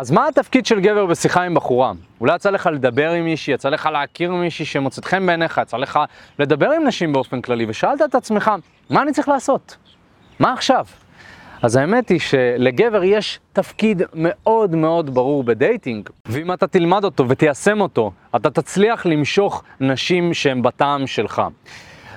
אז מה התפקיד של גבר בשיחה עם בחורה? אולי יצא לך לדבר עם מישהי, יצא לך להכיר מישהי שמוצאת חן בעיניך, יצא לך לדבר עם נשים באופן כללי, ושאלת את עצמך, מה אני צריך לעשות? מה עכשיו? אז האמת היא שלגבר יש תפקיד מאוד מאוד ברור בדייטינג, ואם אתה תלמד אותו ותיישם אותו, אתה תצליח למשוך נשים שהן בטעם שלך.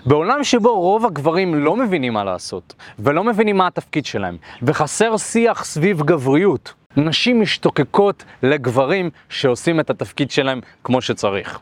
בעולם שבו רוב הגברים לא מבינים מה לעשות, ולא מבינים מה התפקיד שלהם, וחסר שיח סביב גבריות, נשים משתוקקות לגברים שעושים את התפקיד שלהם כמו שצריך.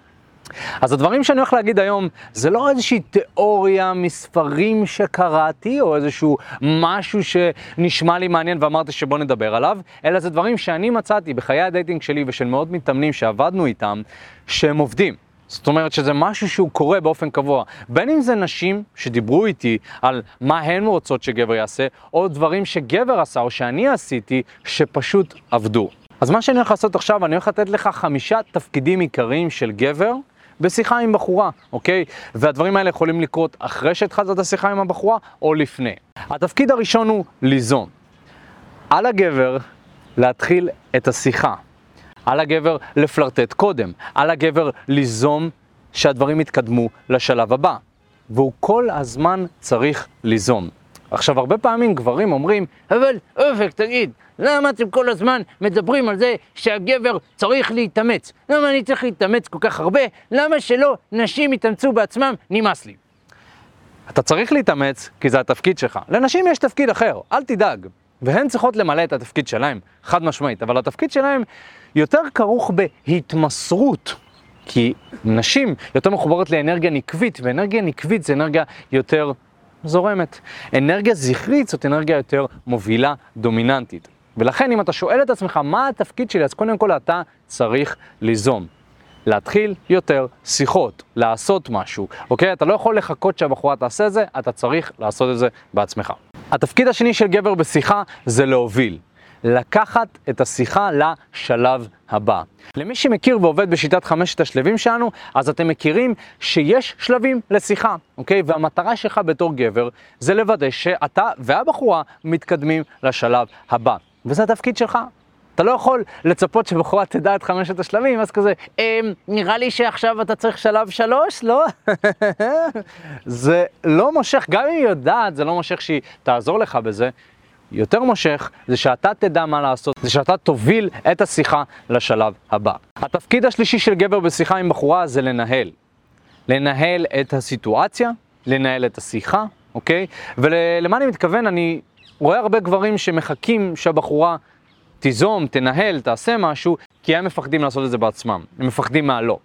אז הדברים שאני הולך להגיד היום זה לא איזושהי תיאוריה מספרים שקראתי או איזשהו משהו שנשמע לי מעניין ואמרתי שבוא נדבר עליו, אלא זה דברים שאני מצאתי בחיי ה dating שלי ושל מאות מתאמנים שעבדנו איתם, שהם עובדים. זאת אומרת שזה משהו שהוא קורה באופן קבוע. בין אם זה נשים שדיברו איתי על מה הן רוצות שגבר יעשה, או דברים שגבר עשה או שאני עשיתי, שפשוט עבדו. אז מה שאני הולך לעשות עכשיו, אני הולך לתת לך חמישה תפקידים עיקריים של גבר בשיחה עם בחורה, אוקיי? והדברים האלה יכולים לקרות אחרי שהתחלת את השיחה עם הבחורה או לפני. התפקיד הראשון הוא ליזום. על הגבר להתחיל את השיחה. על הגבר לפלרטט קודם, על הגבר ליזום שהדברים יתקדמו לשלב הבא. והוא כל הזמן צריך ליזום. עכשיו, הרבה פעמים גברים אומרים, אבל אופק, תגיד, למה אתם כל הזמן מדברים על זה שהגבר צריך להתאמץ? למה אני צריך להתאמץ כל כך הרבה? למה שלא נשים יתאמצו בעצמם? נמאס לי. אתה צריך להתאמץ כי זה התפקיד שלך. לנשים יש תפקיד אחר, אל תדאג. והן צריכות למלא את התפקיד שלהן, חד משמעית, אבל התפקיד שלהן יותר כרוך בהתמסרות. כי נשים יותר מחוברות לאנרגיה נקבית, ואנרגיה נקבית זה אנרגיה יותר זורמת. אנרגיה זכרית זאת אנרגיה יותר מובילה, דומיננטית. ולכן אם אתה שואל את עצמך מה התפקיד שלי, אז קודם כל אתה צריך ליזום. להתחיל יותר שיחות, לעשות משהו, אוקיי? אתה לא יכול לחכות שהבחורה תעשה את זה, אתה צריך לעשות את זה בעצמך. התפקיד השני של גבר בשיחה זה להוביל. לקחת את השיחה לשלב הבא. למי שמכיר ועובד בשיטת חמשת השלבים שלנו, אז אתם מכירים שיש שלבים לשיחה, אוקיי? והמטרה שלך בתור גבר זה לוודא שאתה והבחורה מתקדמים לשלב הבא. וזה התפקיד שלך. אתה לא יכול לצפות שבחורה תדע את חמשת השלבים, אז כזה, אמ, נראה לי שעכשיו אתה צריך שלב שלוש, לא? זה לא מושך, גם אם היא יודעת, זה לא מושך שהיא תעזור לך בזה. יותר מושך זה שאתה תדע מה לעשות, זה שאתה תוביל את השיחה לשלב הבא. התפקיד השלישי של גבר בשיחה עם בחורה זה לנהל. לנהל את הסיטואציה, לנהל את השיחה, אוקיי? ולמה אני מתכוון? אני רואה הרבה גברים שמחכים שהבחורה תיזום, תנהל, תעשה משהו, כי הם מפחדים לעשות את זה בעצמם, הם מפחדים מהלא.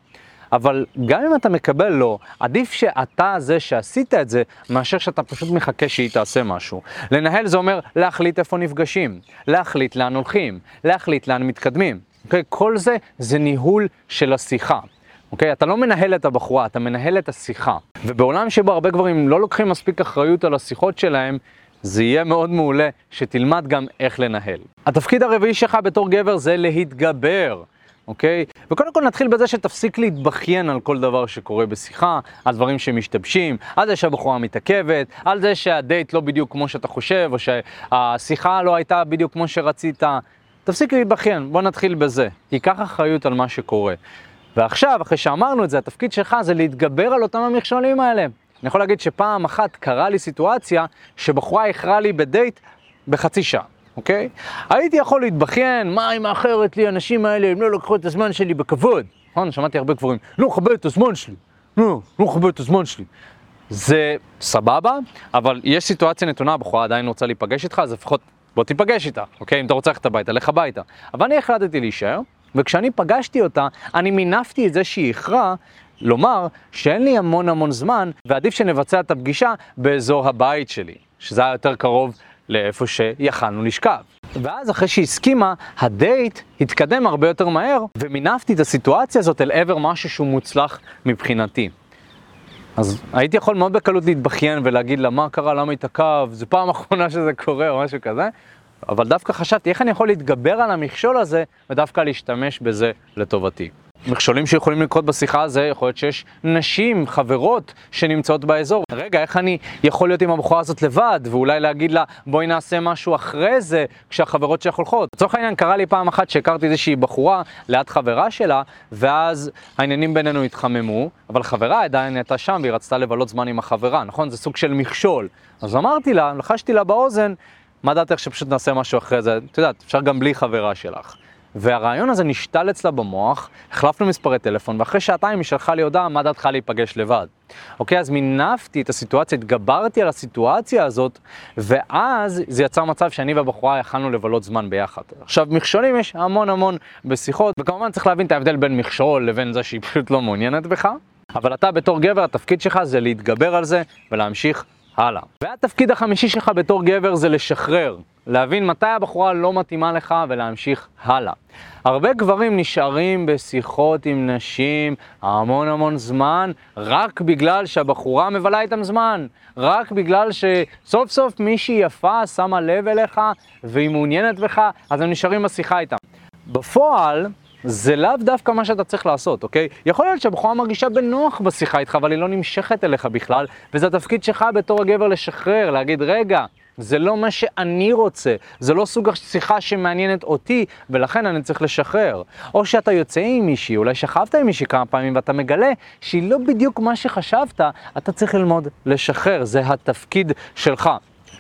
אבל גם אם אתה מקבל לא, עדיף שאתה זה שעשית את זה, מאשר שאתה פשוט מחכה שהיא תעשה משהו. לנהל זה אומר להחליט איפה נפגשים, להחליט לאן הולכים, להחליט לאן מתקדמים. אוקיי? כל זה זה ניהול של השיחה. אוקיי? אתה לא מנהל את הבחורה, אתה מנהל את השיחה. ובעולם שבו הרבה גברים לא לוקחים מספיק אחריות על השיחות שלהם, זה יהיה מאוד מעולה שתלמד גם איך לנהל. התפקיד הרביעי שלך בתור גבר זה להתגבר. אוקיי? וקודם כל נתחיל בזה שתפסיק להתבכיין על כל דבר שקורה בשיחה, על דברים שמשתבשים, על זה שהבחורה מתעכבת, על זה שהדייט לא בדיוק כמו שאתה חושב, או שהשיחה לא הייתה בדיוק כמו שרצית. תפסיק להתבכיין, בוא נתחיל בזה. תיקח אחריות על מה שקורה. ועכשיו, אחרי שאמרנו את זה, התפקיד שלך זה להתגבר על אותם המכשולים האלה. אני יכול להגיד שפעם אחת קרה לי סיטואציה שבחורה איחרה לי בדייט בחצי שעה. אוקיי? הייתי יכול להתבכיין, מה היא מאחרת לי, האנשים האלה, הם לא לקחו את הזמן שלי בכבוד. נכון? שמעתי הרבה גבוהים, לא מכבד את הזמן שלי. לא, לא מכבד את הזמן שלי. זה סבבה, אבל יש סיטואציה נתונה, הבחורה עדיין רוצה להיפגש איתך, אז לפחות בוא תיפגש איתה, אוקיי? אם אתה רוצה ללכת הביתה, לך הביתה. אבל אני החלטתי להישאר, וכשאני פגשתי אותה, אני מינפתי את זה שהיא איחרה לומר שאין לי המון המון זמן, ועדיף שנבצע את הפגישה באזור הבית שלי, שזה היה יותר קרוב לאיפה שיכלנו לשכב. ואז אחרי שהיא הסכימה, הדייט התקדם הרבה יותר מהר, ומינפתי את הסיטואציה הזאת אל עבר משהו שהוא מוצלח מבחינתי. אז הייתי יכול מאוד בקלות להתבכיין ולהגיד לה מה קרה, למה התעכב, זו פעם אחרונה שזה קורה או משהו כזה, אבל דווקא חשבתי איך אני יכול להתגבר על המכשול הזה ודווקא להשתמש בזה לטובתי. מכשולים שיכולים לקרות בשיחה הזה, יכול להיות שיש נשים, חברות, שנמצאות באזור. רגע, איך אני יכול להיות עם הבחורה הזאת לבד, ואולי להגיד לה, בואי נעשה משהו אחרי זה, כשהחברות שלך הולכות. לצורך העניין, קרה לי פעם אחת שהכרתי איזושהי בחורה ליד חברה שלה, ואז העניינים בינינו התחממו, אבל חברה עדיין הייתה שם והיא רצתה לבלות זמן עם החברה, נכון? זה סוג של מכשול. אז אמרתי לה, לחשתי לה באוזן, מה דעתך שפשוט נעשה משהו אחרי זה? את יודעת, אפשר גם בלי חברה שלך. והרעיון הזה נשתל אצלה במוח, החלפנו מספרי טלפון, ואחרי שעתיים היא שלחה לי הודעה, מה דעתך להיפגש לבד? אוקיי, אז מינפתי את הסיטואציה, התגברתי על הסיטואציה הזאת, ואז זה יצר מצב שאני והבחורה יכלנו לבלות זמן ביחד. עכשיו, מכשולים יש המון המון בשיחות, וכמובן צריך להבין את ההבדל בין מכשול לבין זה שהיא פשוט לא מעוניינת בך, אבל אתה בתור גבר, התפקיד שלך זה להתגבר על זה ולהמשיך הלאה. והתפקיד החמישי שלך בתור גבר זה לשחרר, להבין מתי הבחורה לא מתאימה לך ולהמשיך הלאה. הרבה גברים נשארים בשיחות עם נשים המון המון זמן, רק בגלל שהבחורה מבלה איתם זמן, רק בגלל שסוף סוף מישהי יפה שמה לב אליך והיא מעוניינת בך, אז הם נשארים בשיחה איתם. בפועל, זה לאו דווקא מה שאתה צריך לעשות, אוקיי? יכול להיות שהבחורה מרגישה בנוח בשיחה איתך, אבל היא לא נמשכת אליך בכלל, וזה התפקיד שלך בתור הגבר לשחרר, להגיד, רגע, זה לא מה שאני רוצה, זה לא סוג השיחה שמעניינת אותי, ולכן אני צריך לשחרר. או שאתה יוצא עם מישהי, אולי שכבת עם מישהי כמה פעמים, ואתה מגלה שהיא לא בדיוק מה שחשבת, אתה צריך ללמוד לשחרר, זה התפקיד שלך.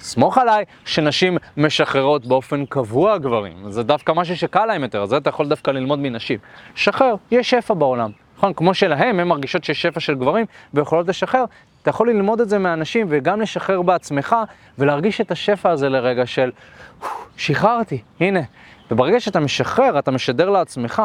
סמוך עליי שנשים משחררות באופן קבוע גברים, זה דווקא משהו שקל להם יותר, זה אתה יכול דווקא ללמוד מנשים. שחרר, יש שפע בעולם. נכון, כמו שלהם, הן מרגישות שיש שפע של גברים ויכולות לשחרר, אתה יכול ללמוד את זה מהאנשים וגם לשחרר בעצמך ולהרגיש את השפע הזה לרגע של שחררתי, הנה. וברגע שאתה משחרר, אתה משדר לעצמך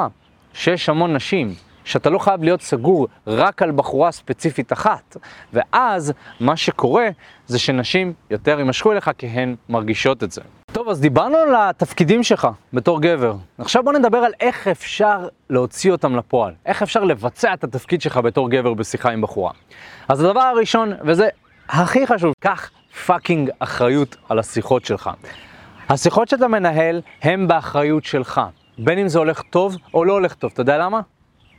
שיש המון נשים שאתה לא חייב להיות סגור רק על בחורה ספציפית אחת. ואז מה שקורה זה שנשים יותר יימשכו אליך כי הן מרגישות את זה. טוב, אז דיברנו על התפקידים שלך בתור גבר. עכשיו בוא נדבר על איך אפשר להוציא אותם לפועל. איך אפשר לבצע את התפקיד שלך בתור גבר בשיחה עם בחורה. אז הדבר הראשון, וזה הכי חשוב, קח פאקינג אחריות על השיחות שלך. השיחות שאתה מנהל הן באחריות שלך. בין אם זה הולך טוב או לא הולך טוב. אתה יודע למה?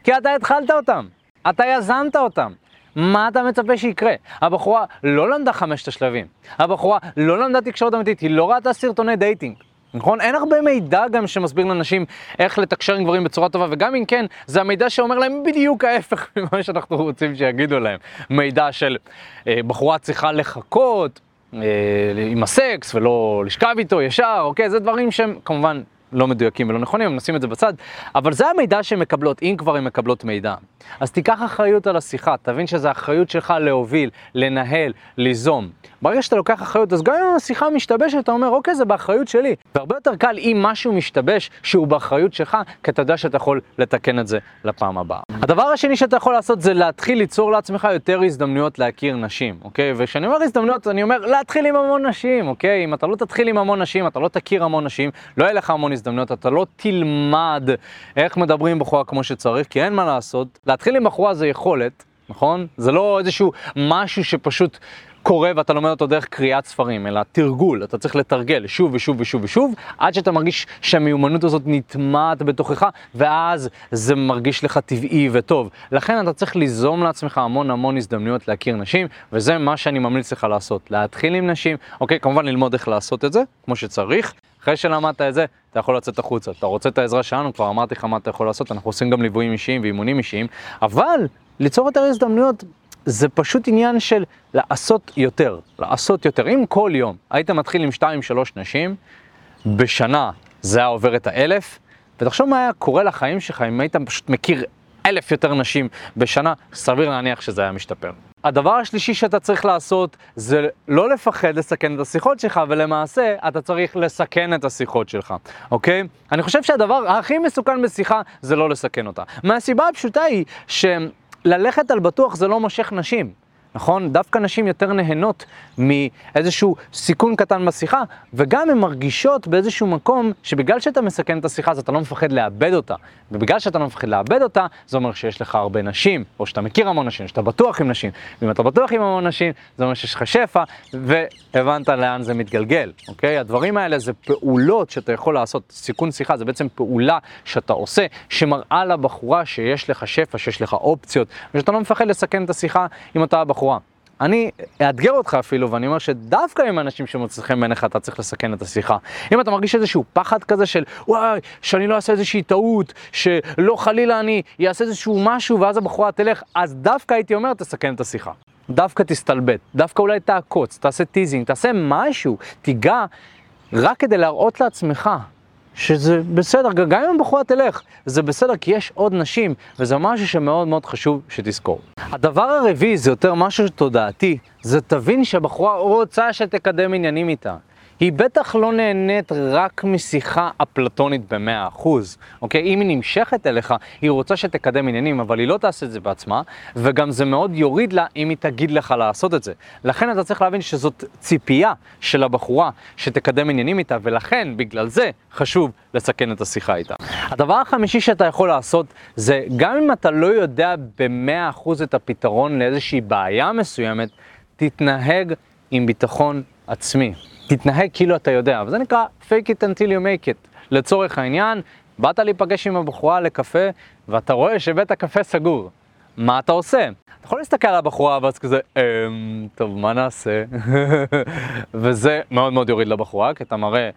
כי אתה התחלת אותם, אתה יזמת אותם. מה אתה מצפה שיקרה? הבחורה לא למדה חמשת השלבים, הבחורה לא למדה תקשורת אמיתית, היא לא ראתה סרטוני dating. נכון? אין הרבה מידע גם שמסביר לנשים איך לתקשר עם גברים בצורה טובה, וגם אם כן, זה המידע שאומר להם בדיוק ההפך ממה שאנחנו רוצים שיגידו להם. מידע של אה, בחורה צריכה לחכות אה, עם הסקס ולא לשכב איתו ישר, אוקיי? זה דברים שהם כמובן לא מדויקים ולא נכונים, לשים את זה בצד, אבל זה המידע שהן מקבלות, אם כבר הן מקבלות מידע. אז תיקח אחריות על השיחה, תבין שזו אחריות שלך להוביל, לנהל, ליזום. ברגע שאתה לוקח אחריות, אז גם אם השיחה משתבשת, אתה אומר, אוקיי, זה באחריות שלי. והרבה יותר קל אם משהו משתבש שהוא באחריות שלך, כי אתה יודע שאתה יכול לתקן את זה לפעם הבאה. הדבר השני שאתה יכול לעשות זה להתחיל ליצור לעצמך יותר הזדמנויות להכיר נשים, אוקיי? וכשאני אומר הזדמנויות, אני אומר להתחיל עם המון נשים, אוקיי? אם אתה לא תתחיל עם המון נשים, אתה לא תכיר המון נשים, לא יהיה לך המון הזדמנויות, אתה לא תלמד איך מדברים בחורה כמו שצריך, כי אין מה לעשות. להתחיל עם בחורה זה יכולת, נכון? זה לא איזשהו משהו שפשוט קורא ואתה לומד אותו דרך קריאת ספרים, אלא תרגול, אתה צריך לתרגל שוב ושוב ושוב ושוב, עד שאתה מרגיש שהמיומנות הזאת נטמעת בתוכך, ואז זה מרגיש לך טבעי וטוב. לכן אתה צריך ליזום לעצמך המון המון הזדמנויות להכיר נשים, וזה מה שאני ממליץ לך לעשות, להתחיל עם נשים, אוקיי, כמובן ללמוד איך לעשות את זה, כמו שצריך. אחרי שלמדת את זה, אתה יכול לצאת החוצה. אתה רוצה את העזרה שלנו, כבר אמרתי לך מה אתה יכול לעשות, אנחנו עושים גם ליוויים אישיים ואימונים אישיים, אבל ליצור יותר הזדמנויות זה פשוט עניין של לעשות יותר, לעשות יותר. אם כל יום היית מתחיל עם 2-3 נשים, בשנה זה היה עובר את האלף, ותחשוב מה היה קורה לחיים שלך אם היית פשוט מכיר אלף יותר נשים בשנה, סביר להניח שזה היה משתפר. הדבר השלישי שאתה צריך לעשות זה לא לפחד לסכן את השיחות שלך, ולמעשה אתה צריך לסכן את השיחות שלך, אוקיי? אני חושב שהדבר הכי מסוכן בשיחה זה לא לסכן אותה. מהסיבה הפשוטה היא ש... ללכת על בטוח זה לא מושך נשים. נכון? דווקא נשים יותר נהנות מאיזשהו סיכון קטן בשיחה, וגם הן מרגישות באיזשהו מקום שבגלל שאתה מסכן את השיחה אז אתה לא מפחד לאבד אותה. ובגלל שאתה לא מפחד לאבד אותה, זה אומר שיש לך הרבה נשים, או שאתה מכיר המון נשים, שאתה בטוח עם נשים. ואם אתה בטוח עם המון נשים, זה אומר שיש לך שפע, והבנת לאן זה מתגלגל, אוקיי? הדברים האלה זה פעולות שאתה יכול לעשות. סיכון שיחה זה בעצם פעולה שאתה עושה, שמראה לבחורה שיש לך שפע, שיש לך אופציות, ושאתה לא מפחד לסכן את השיחה עם אותה בחורה. אני אאתגר אותך אפילו, ואני אומר שדווקא עם אנשים שמוצאים חן בעיניך אתה צריך לסכן את השיחה. אם אתה מרגיש איזשהו פחד כזה של וואי, שאני לא אעשה איזושהי טעות, שלא חלילה אני אעשה איזשהו משהו ואז הבחורה תלך, אז דווקא הייתי אומר תסכן את השיחה. דווקא תסתלבט, דווקא אולי תעקוץ, תעשה teasing, תעשה משהו, תיגע, רק כדי להראות לעצמך שזה בסדר, גם אם הבחורה תלך, זה בסדר כי יש עוד נשים, וזה משהו שמאוד מאוד חשוב שתזכור. הדבר הרביעי זה יותר משהו תודעתי, זה תבין שהבחורה רוצה שתקדם עניינים איתה. היא בטח לא נהנית רק משיחה אפלטונית ב-100%, אוקיי? אם היא נמשכת אליך, היא רוצה שתקדם עניינים, אבל היא לא תעשה את זה בעצמה, וגם זה מאוד יוריד לה אם היא תגיד לך לעשות את זה. לכן אתה צריך להבין שזאת ציפייה של הבחורה שתקדם עניינים איתה, ולכן, בגלל זה, חשוב לסכן את השיחה איתה. הדבר החמישי שאתה יכול לעשות, זה גם אם אתה לא יודע ב-100% את הפתרון לאיזושהי בעיה מסוימת, תתנהג עם ביטחון עצמי. תתנהג כאילו אתה יודע, וזה נקרא fake it until you make it. לצורך העניין, באת להיפגש עם הבחורה לקפה, ואתה רואה שבית הקפה סגור. מה אתה עושה? אתה יכול להסתכל על הבחורה ואז כזה, אמ, טוב, מה נעשה? וזה מאוד מאוד יוריד לבחורה, כי אתה מראה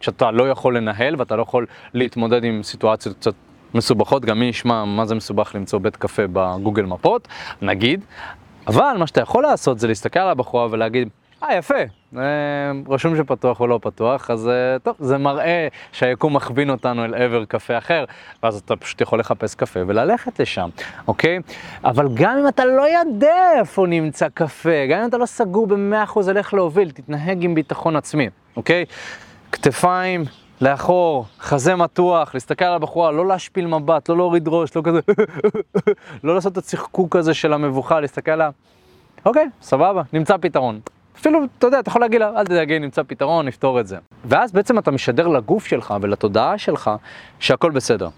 שאתה לא יכול לנהל ואתה לא יכול להתמודד עם סיטואציות קצת מסובכות, גם מי ישמע מה זה מסובך למצוא בית קפה בגוגל מפות, נגיד, אבל מה שאתה יכול לעשות זה להסתכל על הבחורה ולהגיד, אה, יפה, אה, רשום שפתוח או לא פתוח, אז אה, טוב, זה מראה שהיקום מכווין אותנו אל עבר קפה אחר, ואז אתה פשוט יכול לחפש קפה וללכת לשם, אוקיי? אבל גם אם אתה לא יודע איפה נמצא קפה, גם אם אתה לא סגור במאה אחוז על איך להוביל, תתנהג עם ביטחון עצמי, אוקיי? כתפיים לאחור, חזה מתוח, להסתכל על הבחורה, לא להשפיל מבט, לא להוריד ראש, לא כזה, לא לעשות את הצחקוק הזה של המבוכה, להסתכל עליה, אוקיי, סבבה, נמצא פתרון. אפילו, אתה יודע, אתה יכול להגיד לה, אל תדאגי, נמצא פתרון, נפתור את זה. ואז בעצם אתה משדר לגוף שלך ולתודעה שלך שהכל בסדר,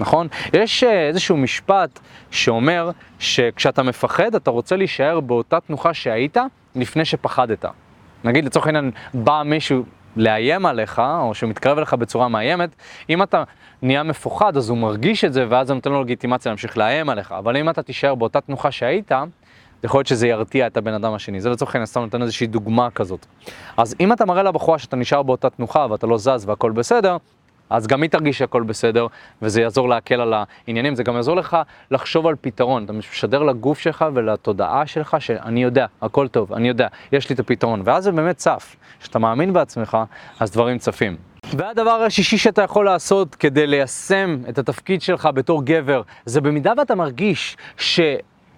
נכון? יש אה, איזשהו משפט שאומר שכשאתה מפחד, אתה רוצה להישאר באותה תנוחה שהיית לפני שפחדת. נגיד, לצורך העניין, בא מישהו לאיים עליך, או שהוא מתקרב אליך בצורה מאיימת, אם אתה נהיה מפוחד, אז הוא מרגיש את זה, ואז זה נותן לו לגיטימציה להמשיך לאיים עליך. אבל אם אתה תישאר באותה תנוחה שהיית, יכול להיות שזה ירתיע את הבן אדם השני. זה לצורך העניין, סתם נותן איזושהי דוגמה כזאת. אז אם אתה מראה לבחורה שאתה נשאר באותה תנוחה ואתה לא זז והכל בסדר, אז גם היא תרגיש שהכל בסדר, וזה יעזור להקל על העניינים, זה גם יעזור לך לחשוב על פתרון. אתה משדר לגוף שלך ולתודעה שלך שאני יודע, הכל טוב, אני יודע, יש לי את הפתרון. ואז זה באמת צף. כשאתה מאמין בעצמך, אז דברים צפים. והדבר השישי שאתה יכול לעשות כדי ליישם את התפקיד שלך בתור גבר, זה במידה ואתה מרגיש ש...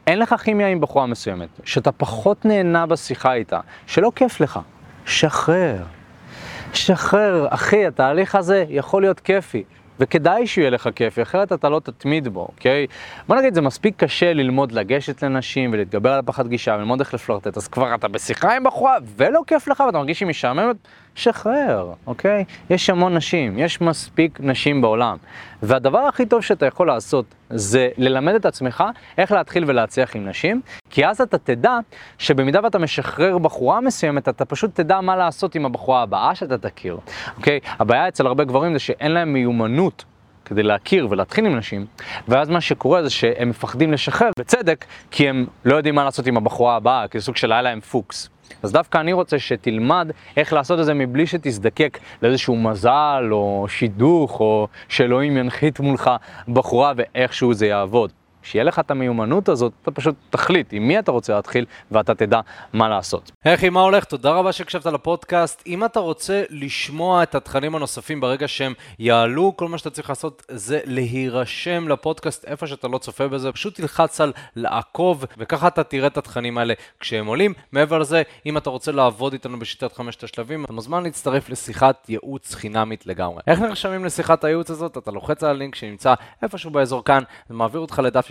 אין לך כימיה עם בחורה מסוימת, שאתה פחות נהנה בשיחה איתה, שלא כיף לך, שחרר. שחרר, אחי, התהליך הזה יכול להיות כיפי, וכדאי שיהיה לך כיפי, אחרת אתה לא תתמיד בו, אוקיי? בוא נגיד, זה מספיק קשה ללמוד לגשת לנשים ולהתגבר על הפחד גישה וללמוד איך לפלרטט, אז כבר אתה בשיחה עם בחורה ולא כיף לך ואתה מרגיש שהיא משעממת, שחרר, אוקיי? יש המון נשים, יש מספיק נשים בעולם. והדבר הכי טוב שאתה יכול לעשות זה ללמד את עצמך איך להתחיל ולהצליח עם נשים, כי אז אתה תדע שבמידה ואתה משחרר בחורה מסוימת, אתה פשוט תדע מה לעשות עם הבחורה הבאה שאתה תכיר, אוקיי? הבעיה אצל הרבה גברים זה שאין להם מיומנות כדי להכיר ולהתחיל עם נשים, ואז מה שקורה זה שהם מפחדים לשחרר, בצדק, כי הם לא יודעים מה לעשות עם הבחורה הבאה, כי זה סוג של היה להם פוקס. אז דווקא אני רוצה שתלמד איך לעשות את זה מבלי שתזדקק לאיזשהו מזל או שידוך או שאלוהים ינחית מולך בחורה ואיכשהו זה יעבוד. כשיהיה לך את המיומנות הזאת, אתה פשוט תחליט עם מי אתה רוצה להתחיל ואתה תדע מה לעשות. היי, מה הולך? תודה רבה שהקשבת לפודקאסט. אם אתה רוצה לשמוע את התכנים הנוספים ברגע שהם יעלו, כל מה שאתה צריך לעשות זה להירשם לפודקאסט איפה שאתה לא צופה בזה, פשוט תלחץ על לעקוב, וככה אתה תראה את התכנים האלה כשהם עולים. מעבר לזה, אם אתה רוצה לעבוד איתנו בשיטת חמשת השלבים, אתה מוזמן להצטרף לשיחת ייעוץ חינמית לגמרי. איך נרשמים לשיחת הייעוץ הזאת? אתה לוחץ על הלינק שנמצא איפשהו באזור כאן, זה מעביר אותך לדף